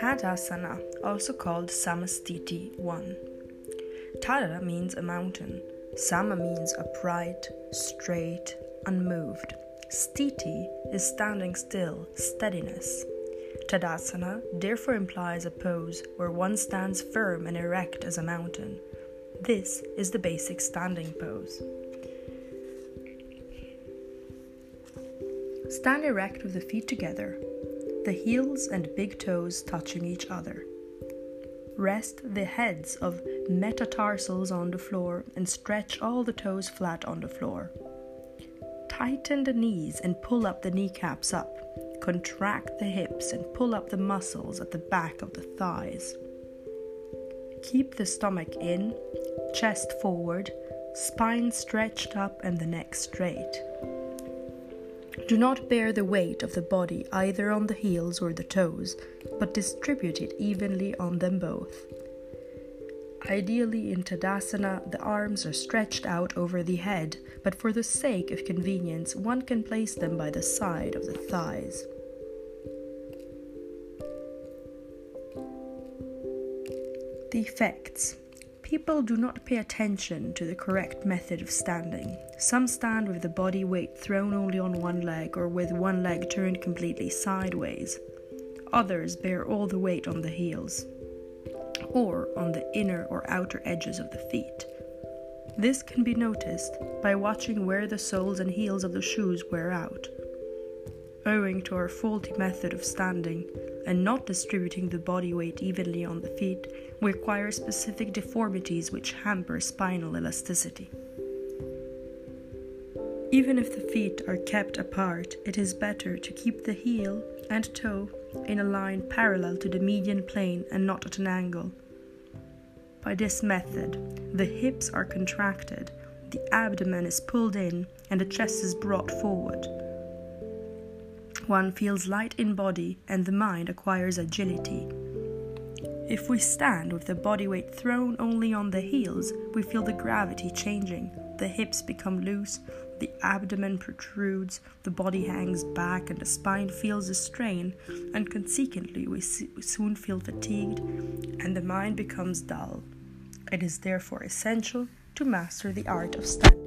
Tadasana, also called Samastiti 1. Tada means a mountain, Sama means upright, straight, unmoved. Stiti is standing still, steadiness. Tadasana therefore implies a pose where one stands firm and erect as a mountain. This is the basic standing pose. Stand erect with the feet together, the heels and big toes touching each other. Rest the heads of metatarsals on the floor and stretch all the toes flat on the floor. Tighten the knees and pull up the kneecaps up. Contract the hips and pull up the muscles at the back of the thighs. Keep the stomach in, chest forward, spine stretched up, and the neck straight. Do not bear the weight of the body either on the heels or the toes, but distribute it evenly on them both. Ideally, in Tadasana, the arms are stretched out over the head, but for the sake of convenience, one can place them by the side of the thighs. The effects People do not pay attention to the correct method of standing. Some stand with the body weight thrown only on one leg or with one leg turned completely sideways. Others bear all the weight on the heels or on the inner or outer edges of the feet. This can be noticed by watching where the soles and heels of the shoes wear out. Owing to our faulty method of standing and not distributing the body weight evenly on the feet, we acquire specific deformities which hamper spinal elasticity. Even if the feet are kept apart, it is better to keep the heel and toe in a line parallel to the median plane and not at an angle. By this method, the hips are contracted, the abdomen is pulled in, and the chest is brought forward one feels light in body and the mind acquires agility. If we stand with the body weight thrown only on the heels, we feel the gravity changing. The hips become loose, the abdomen protrudes, the body hangs back, and the spine feels a strain, and consequently, we soon feel fatigued and the mind becomes dull. It is therefore essential to master the art of standing.